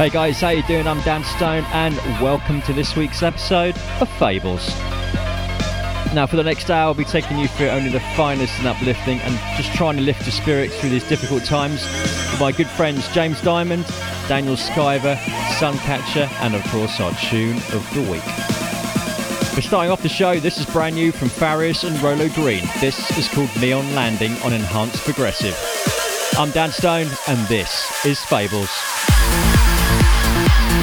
Hey guys, how you doing? I'm Dan Stone and welcome to this week's episode of Fables. Now for the next hour I'll be taking you through only the finest and uplifting and just trying to lift your spirits through these difficult times with my good friends James Diamond, Daniel Skyver, Suncatcher and of course our tune of the week. We're starting off the show, this is brand new from Farius and Rolo Green. This is called Neon Landing on Enhanced Progressive. I'm Dan Stone and this is Fables.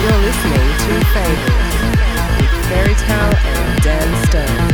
You're listening to Fable with Fairy Tale and Dan Stone.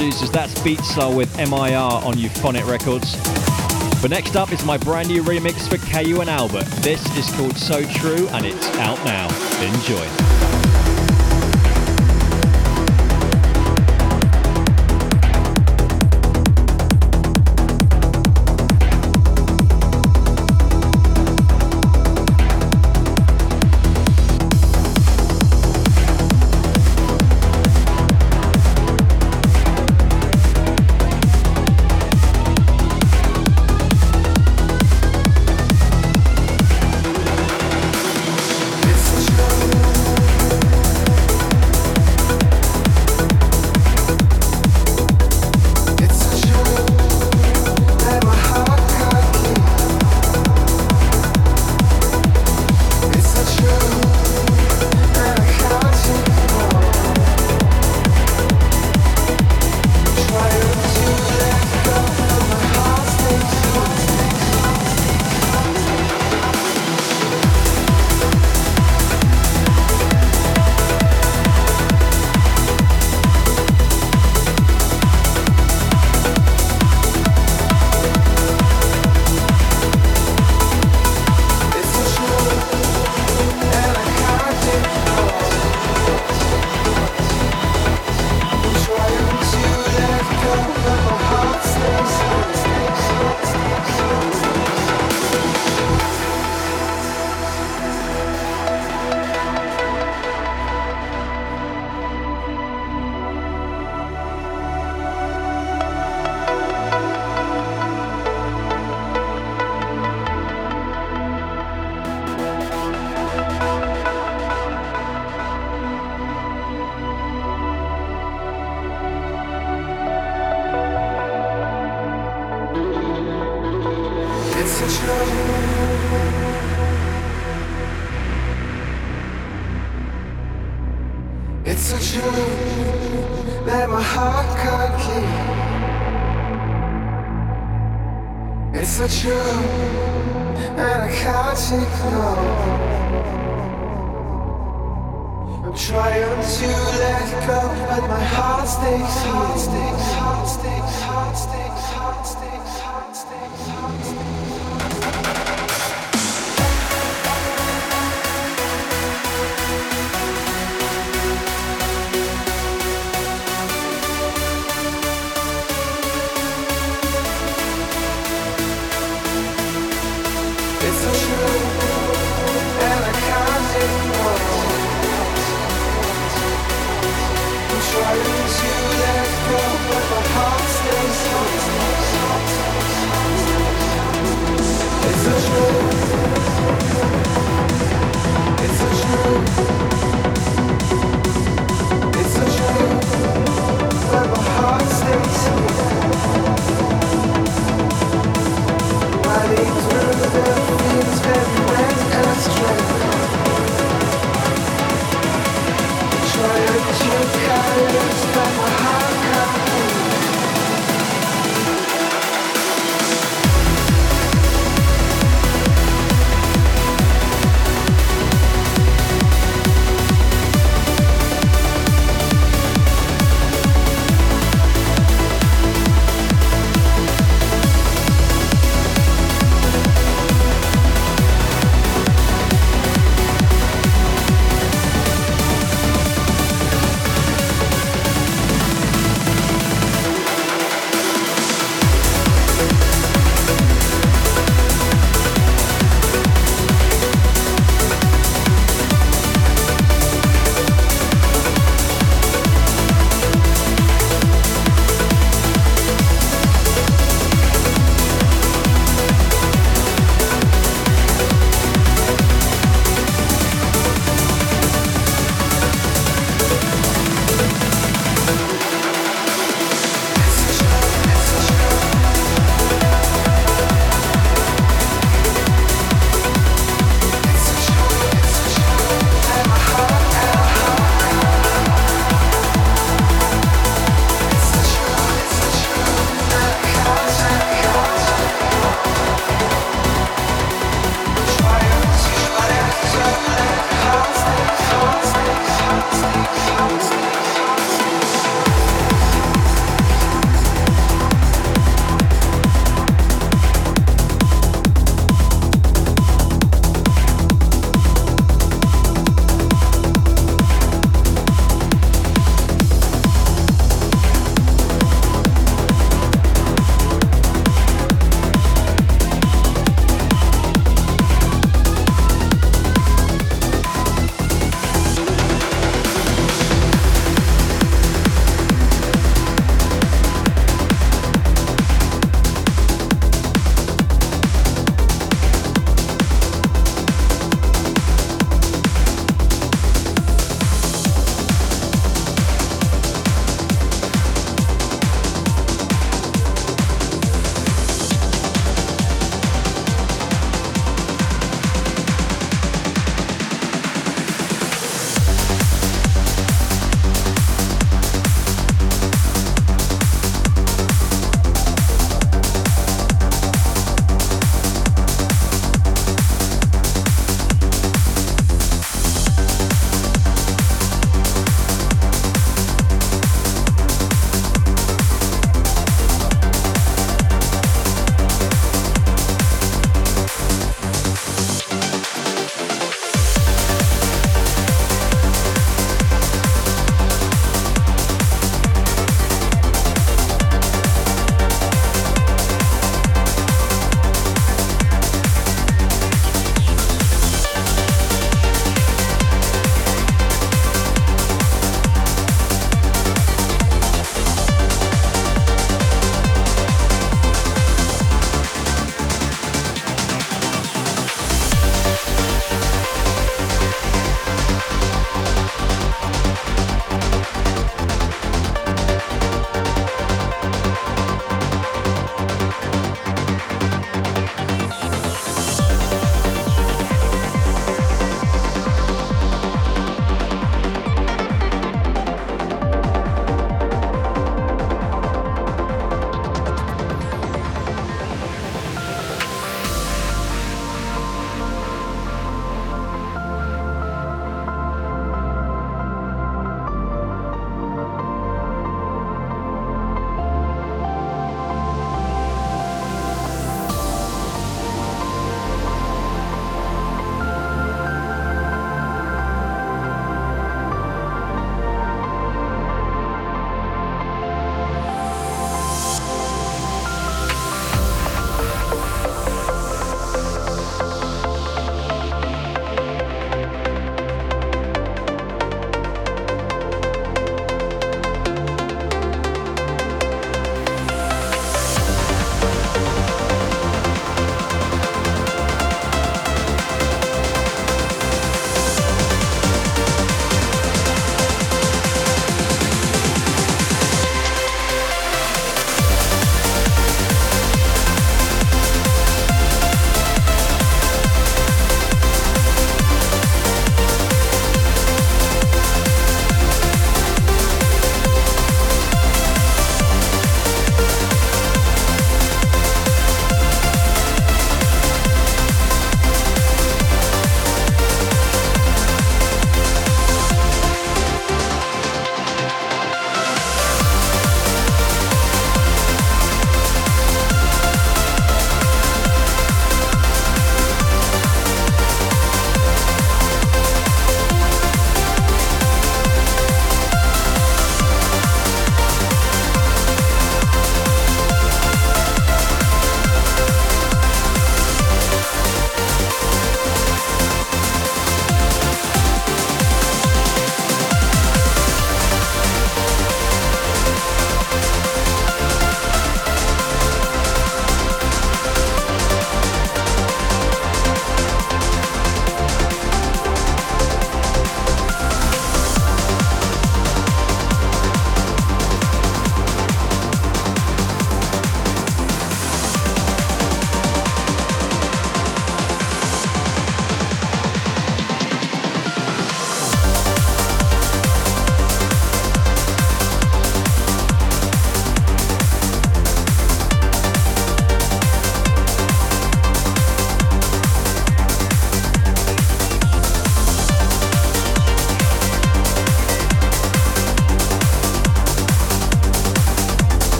Producers. That's Beat with MIR on Euphonic Records. But next up is my brand new remix for KU and Albert. This is called So True and it's out now. Enjoy.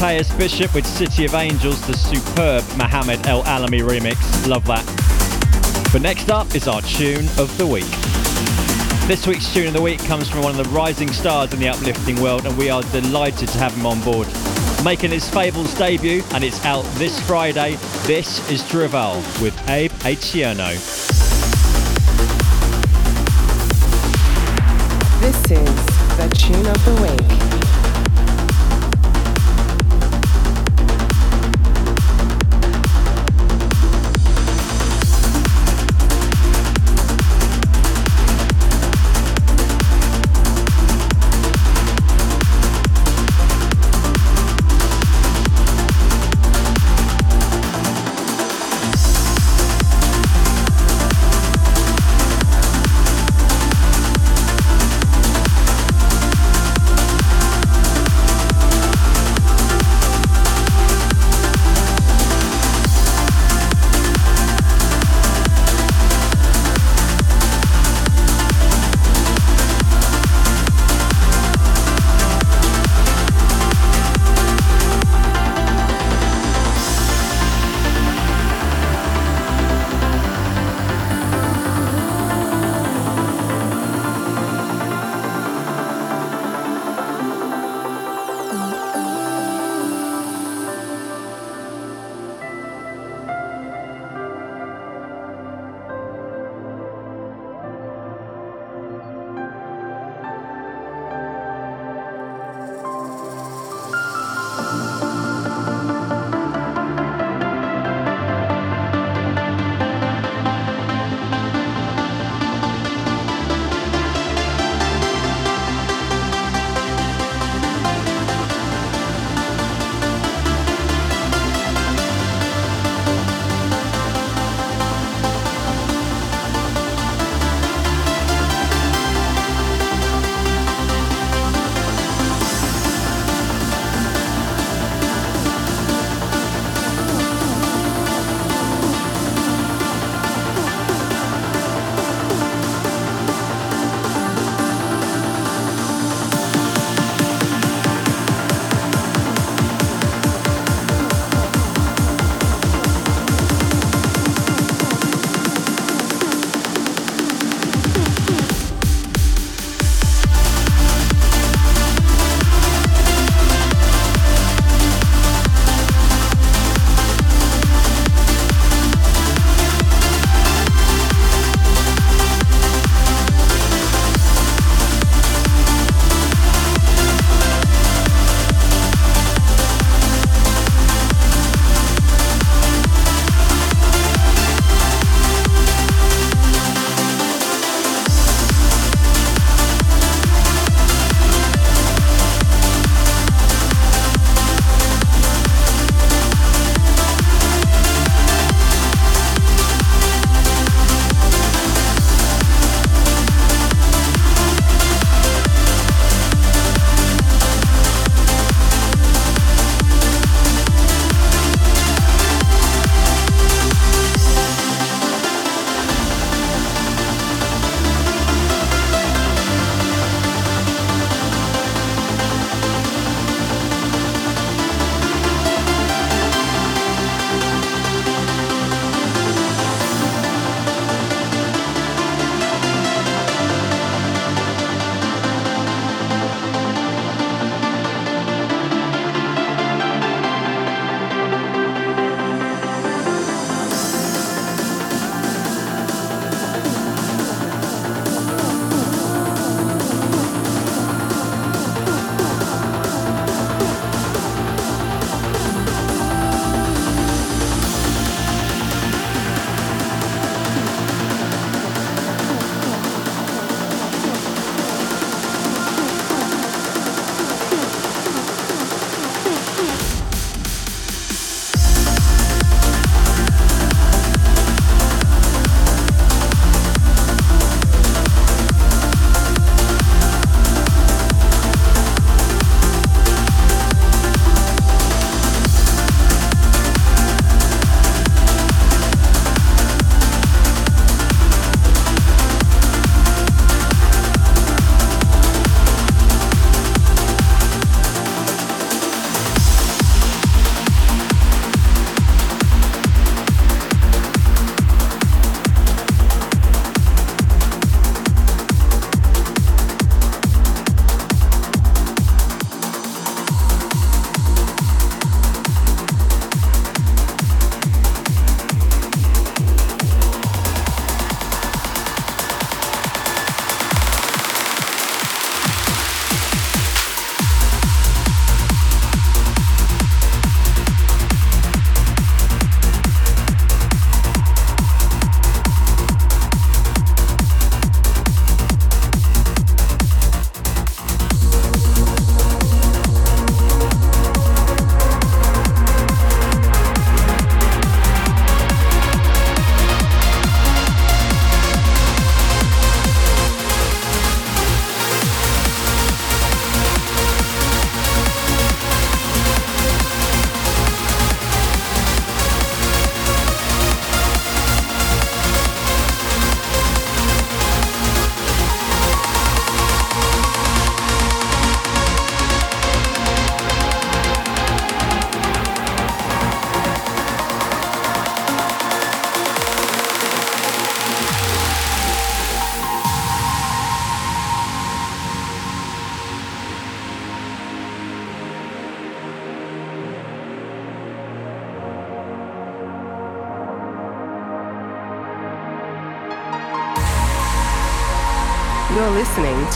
Matthias Bishop with City of Angels, the superb Mohammed El Alami remix. Love that. But next up is our tune of the week. This week's tune of the week comes from one of the rising stars in the uplifting world, and we are delighted to have him on board. Making his Fables debut, and it's out this Friday. This is Drival with Abe Aciono. This is the tune of the week.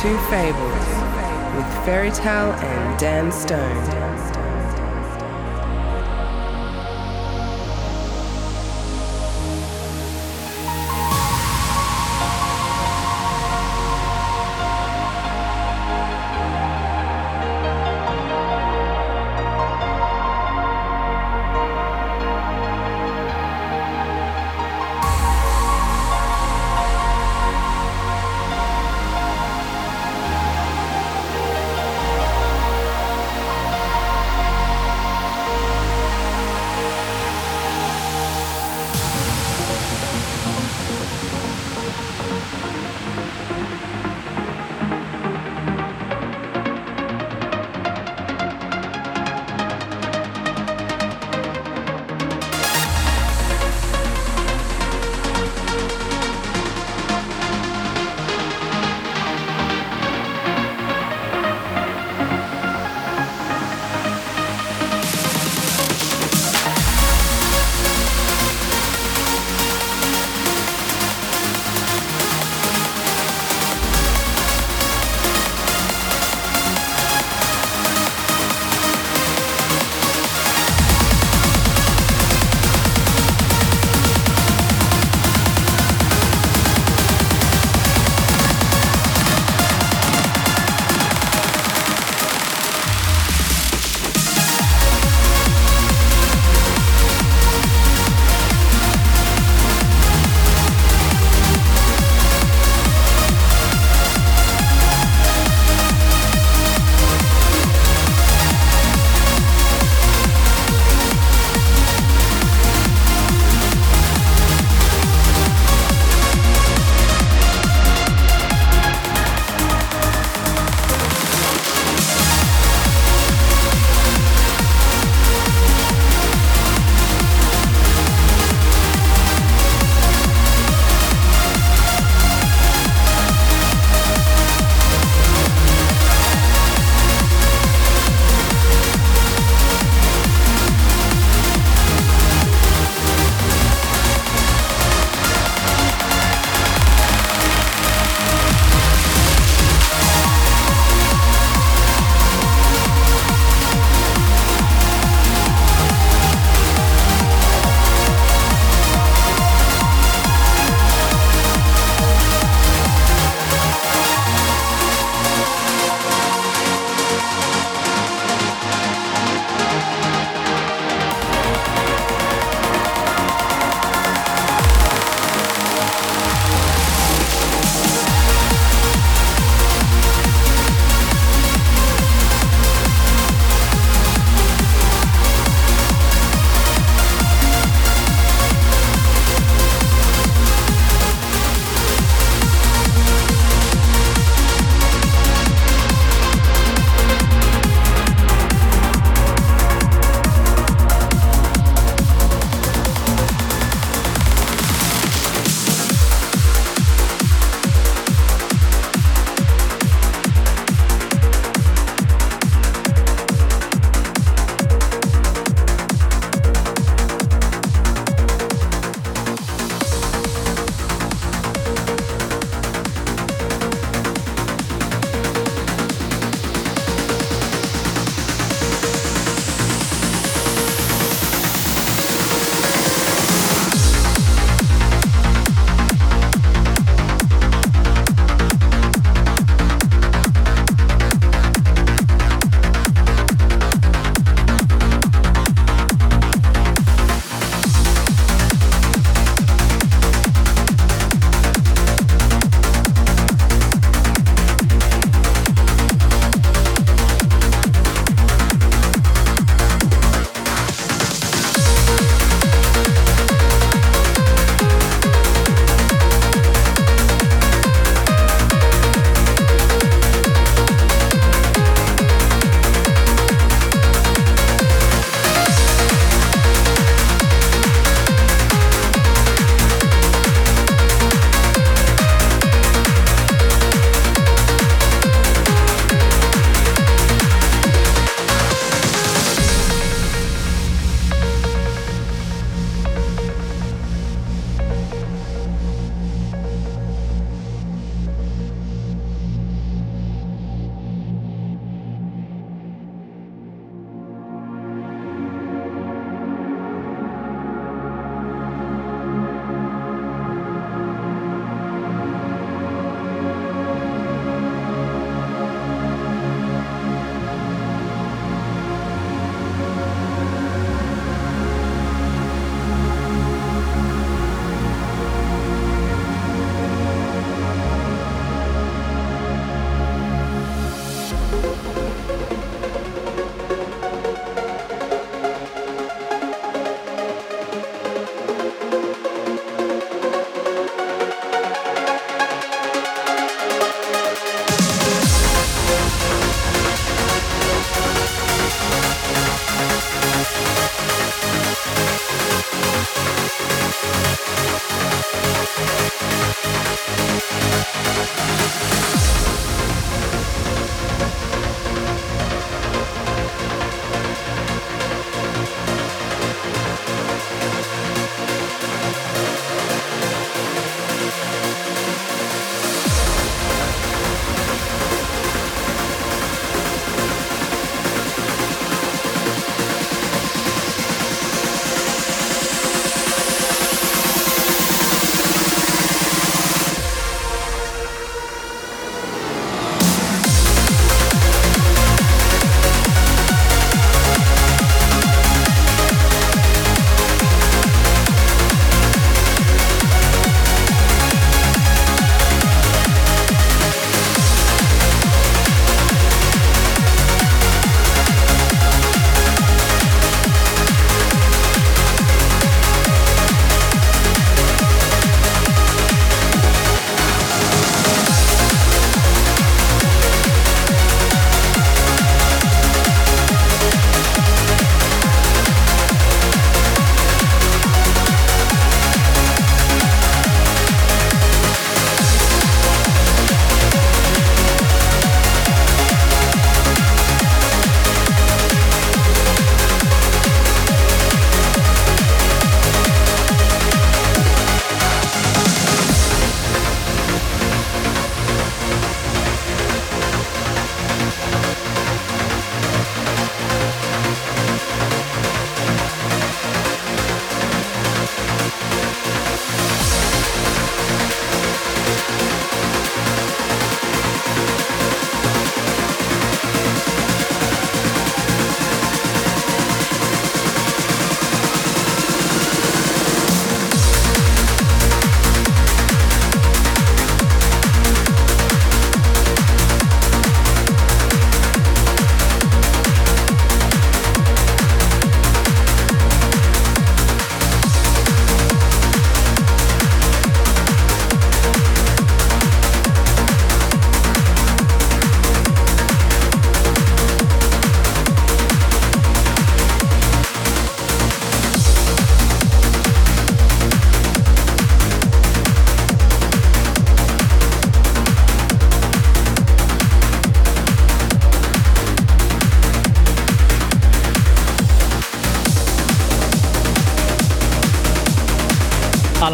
To Fables with Ferry Tayle and Dan Stone.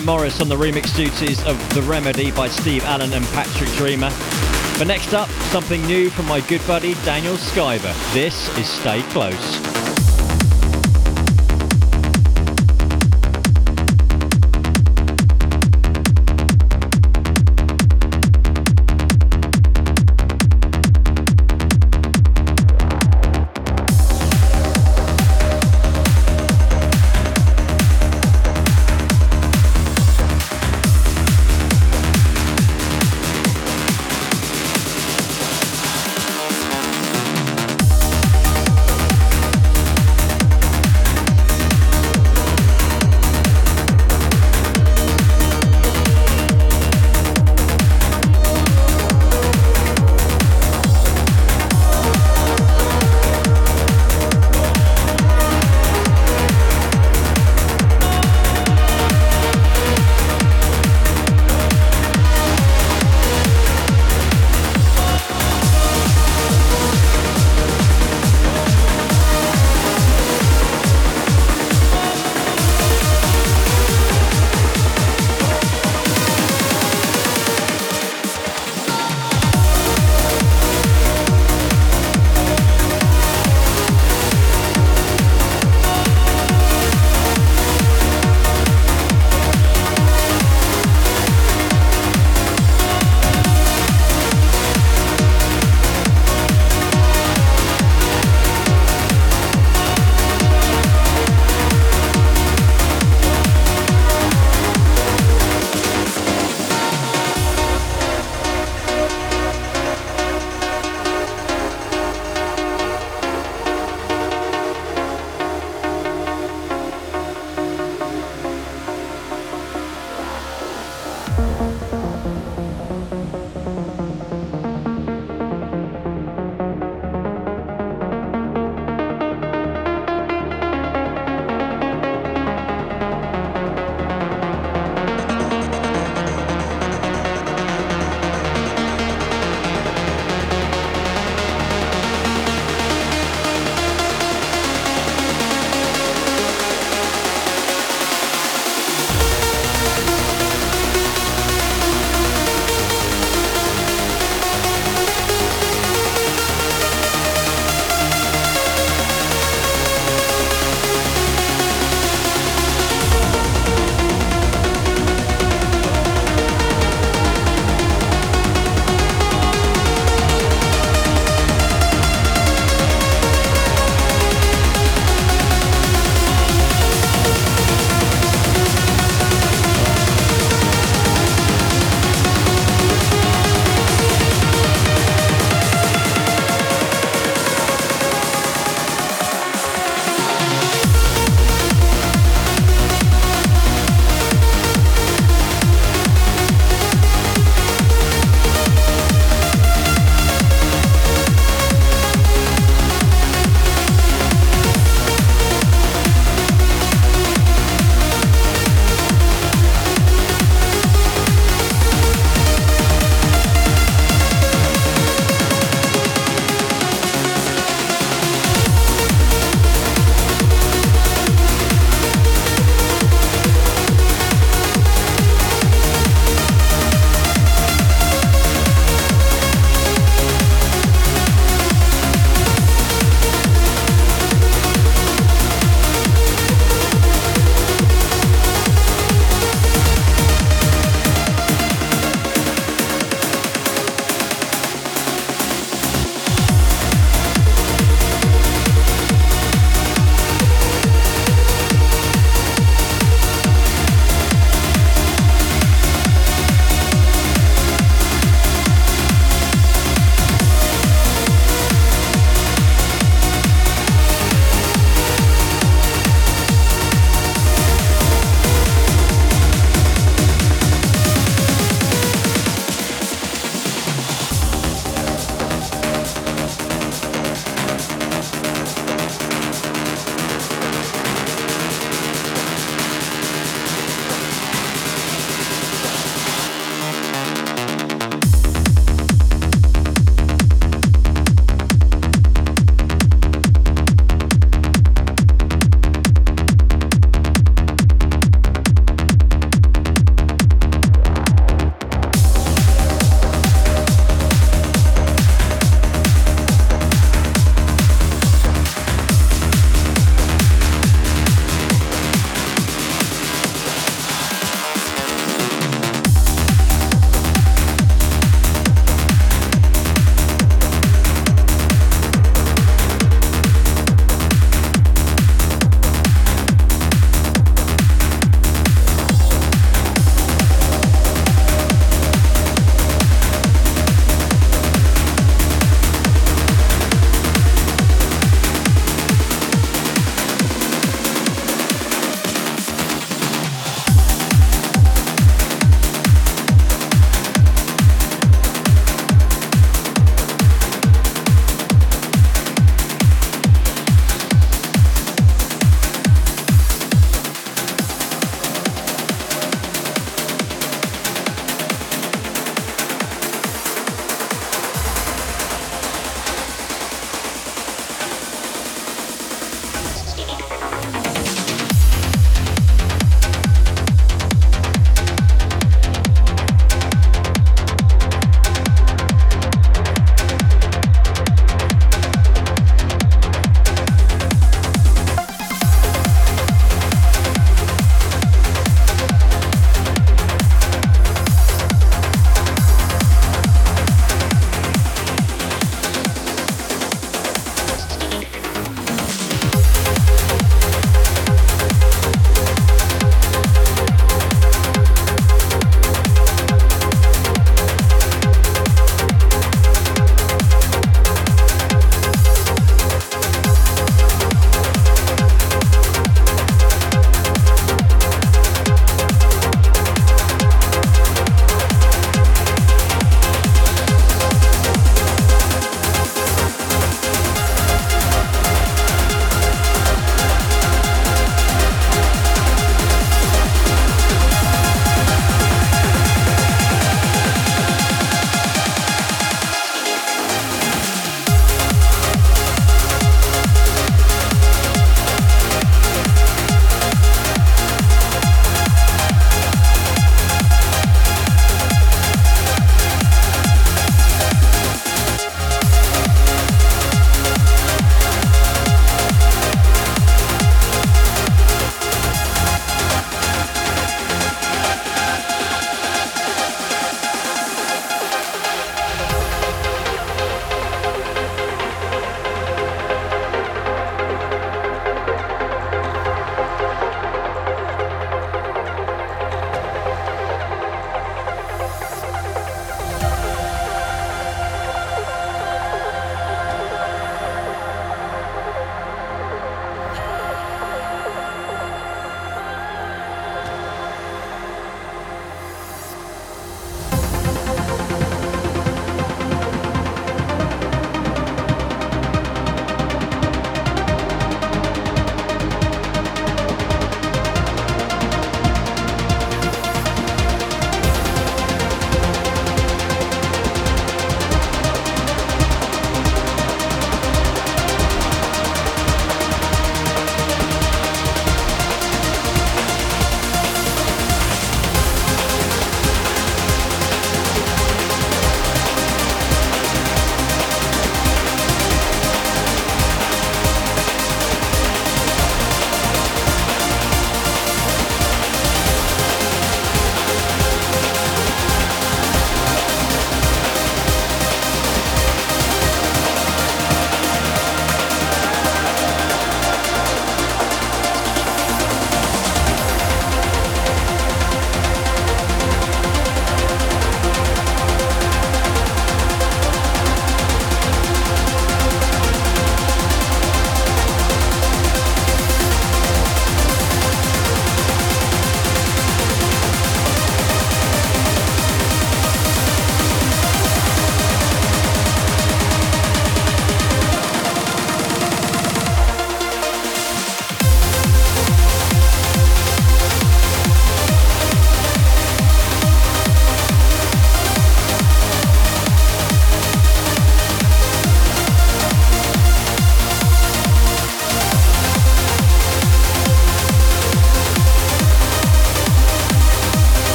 Morris on the remix duties of The Remedy by Steve Allen and Patrick Dreamer. But next up, something new from my good buddy Daniel Skyver. This is Stay Close.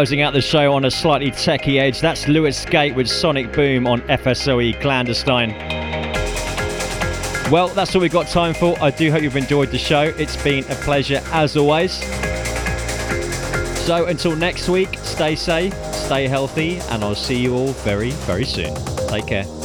Closing out the show on a slightly techie edge, that's Lewis Gate with Sonic Boom on FSOE Clandestine. Well, that's all we've got time for. I do hope you've enjoyed the show. It's been a pleasure as always. So until next week, stay safe, stay healthy, and I'll see you all very, very soon. Take care.